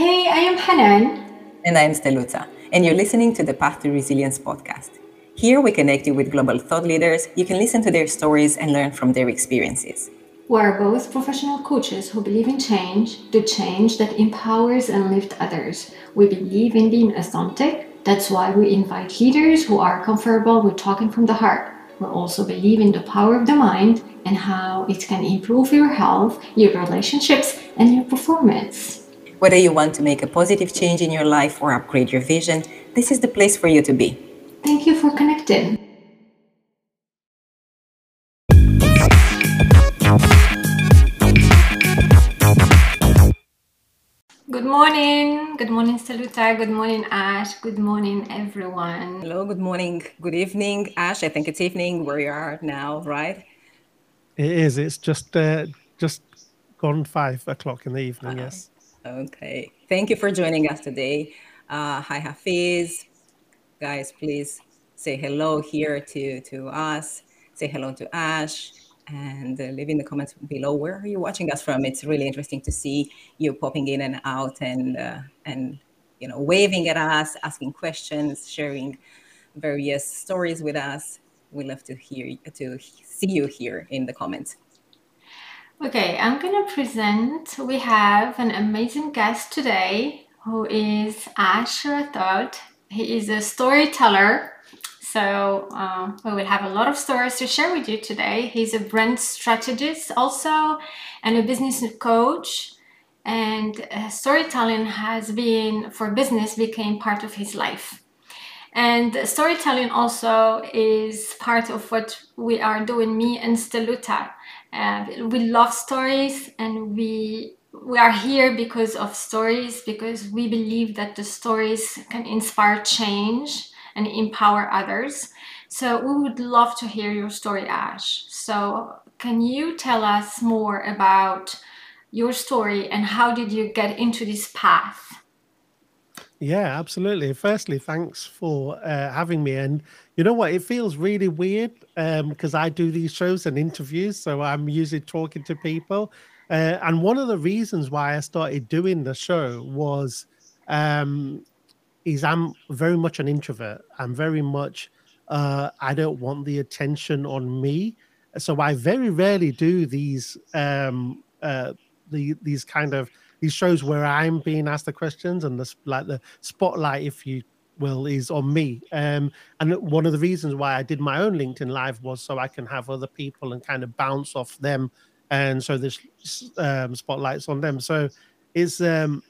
Hey, I am Hanan. And I'm Steluta, and you're listening to the Path to Resilience podcast. Here we connect you with global thought leaders. You can listen to their stories and learn from their experiences. We are both professional coaches who believe in change, the change that empowers and lifts others. We believe in being authentic. That's why we invite leaders who are comfortable with talking from the heart. We also believe in the power of the mind and how it can improve your health, your relationships, and your performance. Whether you want to make a positive change in your life or upgrade your vision, this is the place for you to be. Thank you for connecting. Good morning. Good morning, Steluta. Good morning, Ash. Good morning, everyone. Hello, good morning, good evening, Ash. I think it's evening where you are now, right? It is. It's just uh, just gone five o'clock in the evening. Yes. Okay. Thank you for joining us today. Uh, hi, Hafiz guys, please say hello here to, to us. Say hello to Ash and uh, leave in the comments below where are you watching us from. It's really interesting to see you popping in and out and uh, and you know waving at us, asking questions, sharing various stories with us. We love to hear to see you here in the comments. Okay, I'm gonna present. We have an amazing guest today who is Ash Rathod. He is a storyteller. So uh, we will have a lot of stories to share with you today. He's a brand strategist also and a business coach. And uh, storytelling has been for business became part of his life. And storytelling also is part of what we are doing, me and Steluta. We love stories and we we are here because of stories because we believe that the stories can inspire change and empower others. So we would love to hear your story ash. So can you tell us more about your story and how did you get into this path yeah absolutely. Firstly thanks for uh, having me. And you know what? It feels really weird because um, i do these shows and interviews so i'm usually talking to people. Uh, and one of the reasons why I started doing the show was um, is I'm very much an introvert. I'm very much uh, I don't want the attention on me, so I very rarely do these um, uh, the these kind of these shows where I'm being asked the questions and the like the spotlight, if you will, is on me. Um, and one of the reasons why I did my own LinkedIn live was so I can have other people and kind of bounce off them and so this um, spotlights on them. So it's um,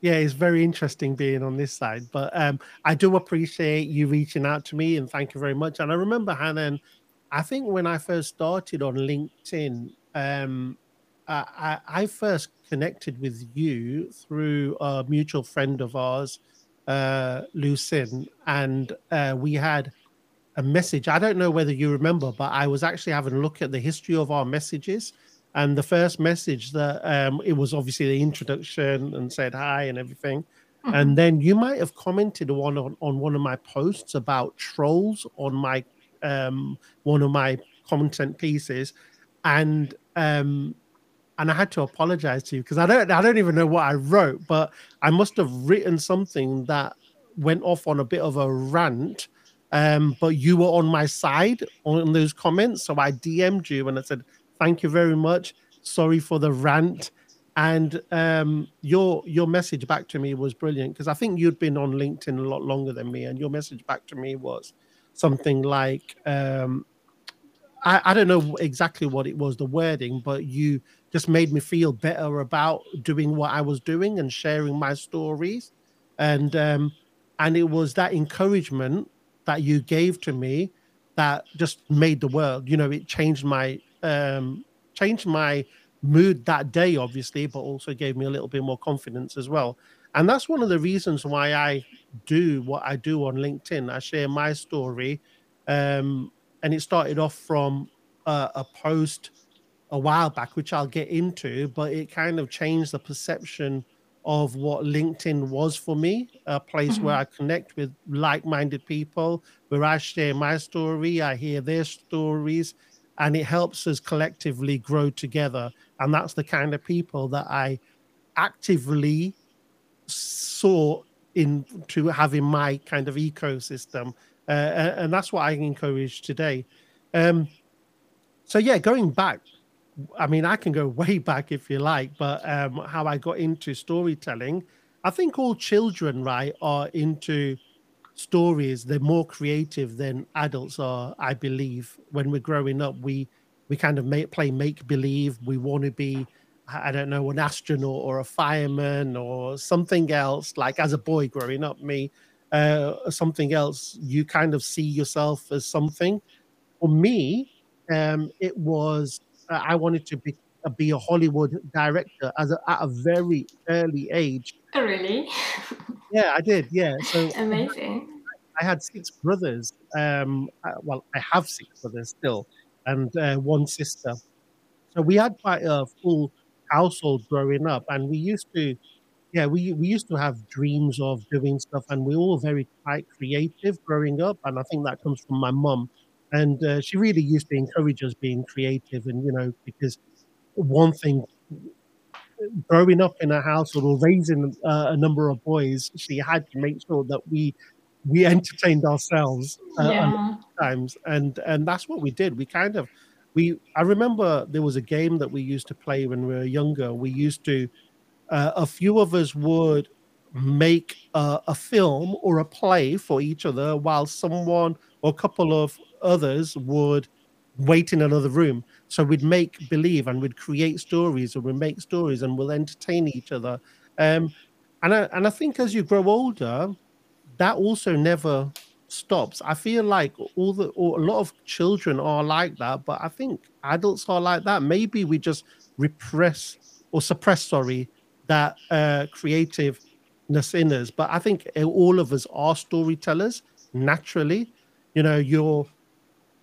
yeah, it's very interesting being on this side. But um, I do appreciate you reaching out to me and thank you very much. And I remember Hanan, I think when I first started on LinkedIn, um, I, I, first connected with you through a mutual friend of ours, uh, Lucin, and uh, we had a message. I don't know whether you remember, but I was actually having a look at the history of our messages and the first message that um, it was obviously the introduction and said hi and everything. Mm-hmm. And then you might have commented one on, on one of my posts about trolls on my um, one of my content pieces, and um, and I had to apologize to you because I don't I don't even know what I wrote, but I must have written something that went off on a bit of a rant. Um, but you were on my side on those comments, so I DM'd you and I said, Thank you very much. Sorry for the rant. And um, your your message back to me was brilliant because I think you'd been on LinkedIn a lot longer than me, and your message back to me was something like um, I, I don't know exactly what it was, the wording, but you just made me feel better about doing what I was doing and sharing my stories. And um, and it was that encouragement that you gave to me that just made the world. You know, it changed my um, changed my mood that day, obviously, but also gave me a little bit more confidence as well. And that's one of the reasons why I do what I do on LinkedIn. I share my story. Um, and it started off from a, a post a while back, which I'll get into, but it kind of changed the perception of what LinkedIn was for me a place mm-hmm. where I connect with like minded people, where I share my story, I hear their stories, and it helps us collectively grow together. And that's the kind of people that I actively saw into having my kind of ecosystem, uh, and that's what I encourage today. Um, so yeah, going back, I mean, I can go way back if you like, but um, how I got into storytelling, I think all children, right, are into stories. They're more creative than adults are, I believe. When we're growing up, we we kind of make, play make believe. We want to be, I don't know, an astronaut or a fireman or something else. Like as a boy growing up, me, uh, something else. You kind of see yourself as something. For me, um, it was I wanted to be uh, be a Hollywood director as a, at a very early age. Oh, really? yeah, I did. Yeah, so amazing. I, I had six brothers. Um, I, well, I have six brothers still, and uh, one sister. So we had quite a full household growing up, and we used to, yeah, we we used to have dreams of doing stuff, and we were all very quite creative growing up, and I think that comes from my mum and uh, she really used to encourage us being creative and you know because one thing growing up in a household or raising uh, a number of boys she had to make sure that we we entertained ourselves uh, yeah. times. And and that's what we did. We kind of we i remember there was a game that we used to play when we were younger. We used to uh, a few of us would make a, a film or a play for each other while someone or a couple of others would wait in another room. So we'd make believe and we'd create stories or we'd make stories and we'll entertain each other. Um, and I, and I think as you grow older, that also never stops. I feel like all the or a lot of children are like that, but I think adults are like that. Maybe we just repress or suppress, sorry, that uh, creativeness in us. But I think all of us are storytellers naturally. You know, you're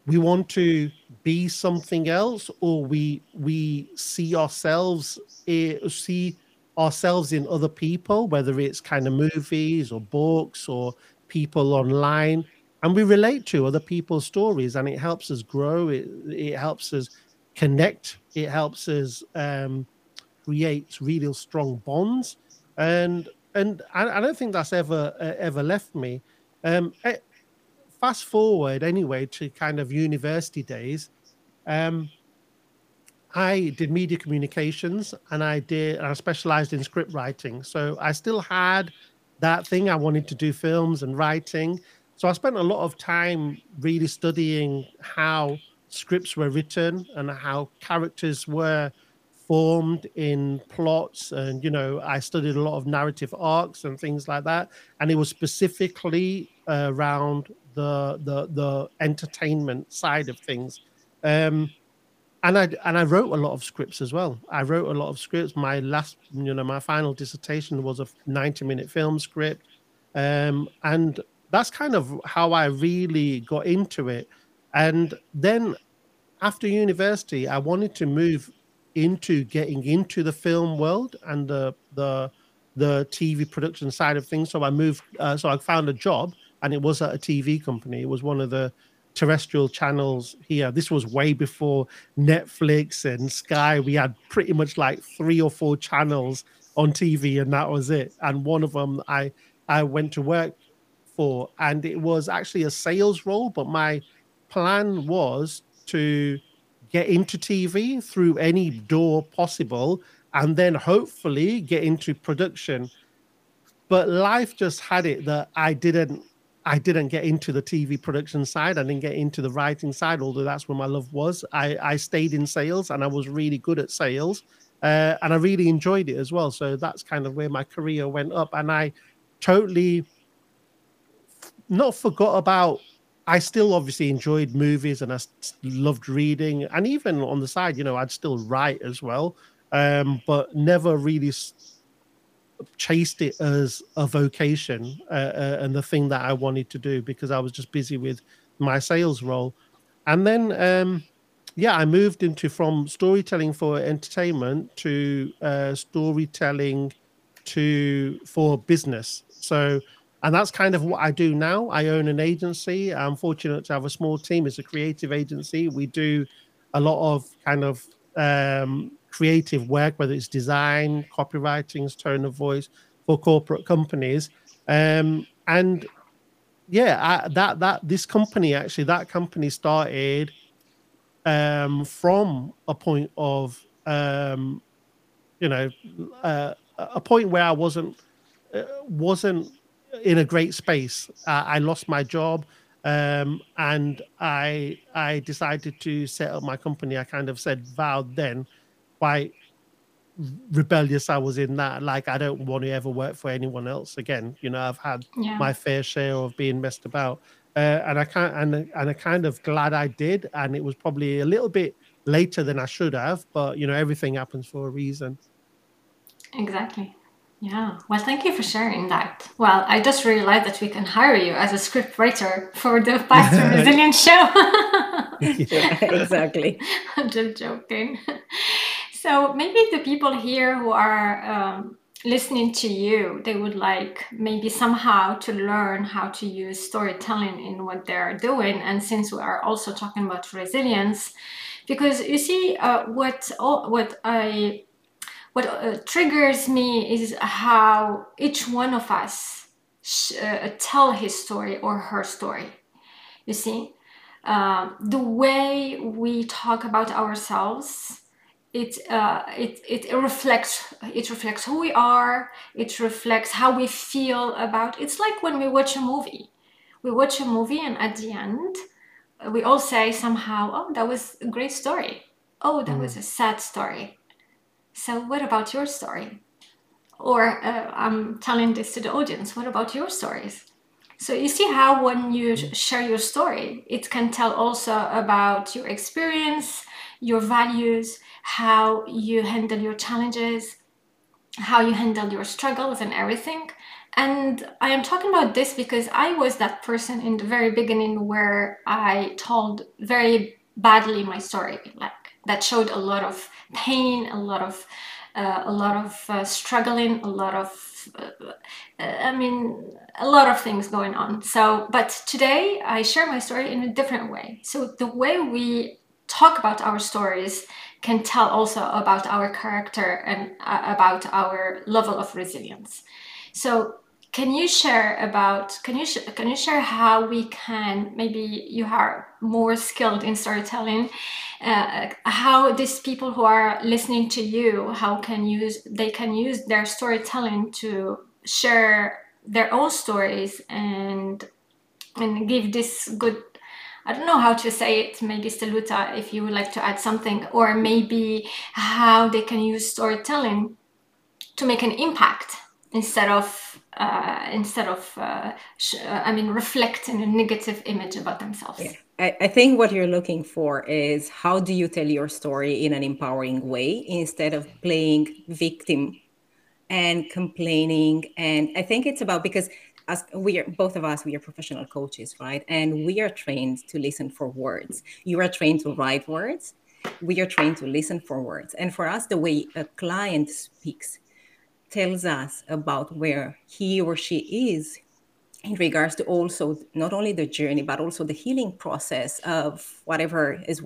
we want to be something else or we we see ourselves eh, see ourselves in other people whether it's kind of movies or books or people online and we relate to other people's stories and it helps us grow it, it helps us connect it helps us um, create really strong bonds and and I, I don't think that's ever uh, ever left me. Um, eh, fast forward anyway to kind of university days, um, I did media communications and I did I specialized in script writing. So I still had that thing. I wanted to do films and writing. So I spent a lot of time really studying how scripts were written and how characters were formed in plots and you know i studied a lot of narrative arcs and things like that and it was specifically uh, around the the the entertainment side of things. Um, and I and I wrote a lot of scripts as well. I wrote a lot of scripts. My last, you know, my final dissertation was a 90 minute film script, um, and that's kind of how I really got into it. And then after university, I wanted to move into getting into the film world and the the the TV production side of things. So I moved. Uh, so I found a job and it was at a TV company. It was one of the terrestrial channels here. This was way before Netflix and Sky. We had pretty much like three or four channels on TV, and that was it. And one of them I I went to work for, and it was actually a sales role. But my plan was to get into TV through any door possible, and then hopefully get into production. But life just had it that I didn't I didn't get into the TV production side. I didn't get into the writing side, although that's where my love was. I, I stayed in sales and I was really good at sales. Uh, and I really enjoyed it as well. So that's kind of where my career went up. And I totally not forgot about. I still obviously enjoyed movies and I loved reading, and even on the side, you know, I'd still write as well, um, but never really chased it as a vocation uh, uh, and the thing that I wanted to do because I was just busy with my sales role. And then, um, yeah, I moved into from storytelling for entertainment to uh, storytelling to for business. So, and that's kind of what I do now. I own an agency. I'm fortunate to have a small team. It's a creative agency. We do a lot of kind of um, creative work, whether it's design, copywriting, tone of voice, for corporate companies. Um, and yeah, I, that that this company actually that company started um, from a point of um, you know uh, a point where I wasn't uh, wasn't in a great space. Uh, I lost my job, um, and I I decided to set up my company. I kind of said vowed then, quite rebellious I was in that. Like I don't want to ever work for anyone else again. You know, I've had Yeah. my fair share of being messed about, uh, and I can't and and I kind of glad I did. And it was probably a little bit later than I should have, but you know, everything happens for a reason. Exactly. Yeah. Well, thank you for sharing that. Well, I just realized that we can hire you as a script writer for the Path to Resilience show. Yeah, exactly. I'm just joking. So maybe the people here who are um, listening to you, they would like maybe somehow to learn how to use storytelling in what they're doing. And since we are also talking about resilience, because you see, uh, what what I what uh, triggers me is how each one of us sh- uh, tell his story or her story. You see, um, the way we talk about ourselves, it, uh, it it reflects it reflects who we are. It reflects how we feel about. It's like when we watch a movie. We watch a movie, and at the end, we all say somehow, "Oh, that was a great story." Oh, that was a sad story. So, what about your story? Or uh, I'm telling this to the audience. What about your stories? So you see how when you sh- share your story, it can tell also about your experience, your values, how you handle your challenges, how you handle your struggles and everything. And I am talking about this because I was that person in the very beginning where I told very badly my story, like that showed a lot of pain, a lot of uh, a lot of uh, struggling, a lot of uh, uh, I mean, a lot of things going on. So, but today I share my story in a different way. So, the way we talk about our stories can tell also about our character and uh, about our level of resilience. So, can you share about can you sh- can you share how we can maybe you are more skilled in storytelling uh, how these people who are listening to you how can use they can use their storytelling to share their own stories and and give this good I don't know how to say it. Maybe Steluta, if you would like to add something, or maybe how they can use storytelling to make an impact instead of uh, instead of uh, uh, I mean reflecting a negative image about themselves. Yeah. I think what you're looking for is how do you tell your story in an empowering way instead of playing victim and complaining. And I think it's about because as we are both of us, we are professional coaches, right? And we are trained to listen for words. You are trained to write words. We are trained to listen for words. And for us, the way a client speaks tells us about where he or she is in regards to also not only the journey but also the healing process of whatever is